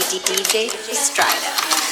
DJ Strider.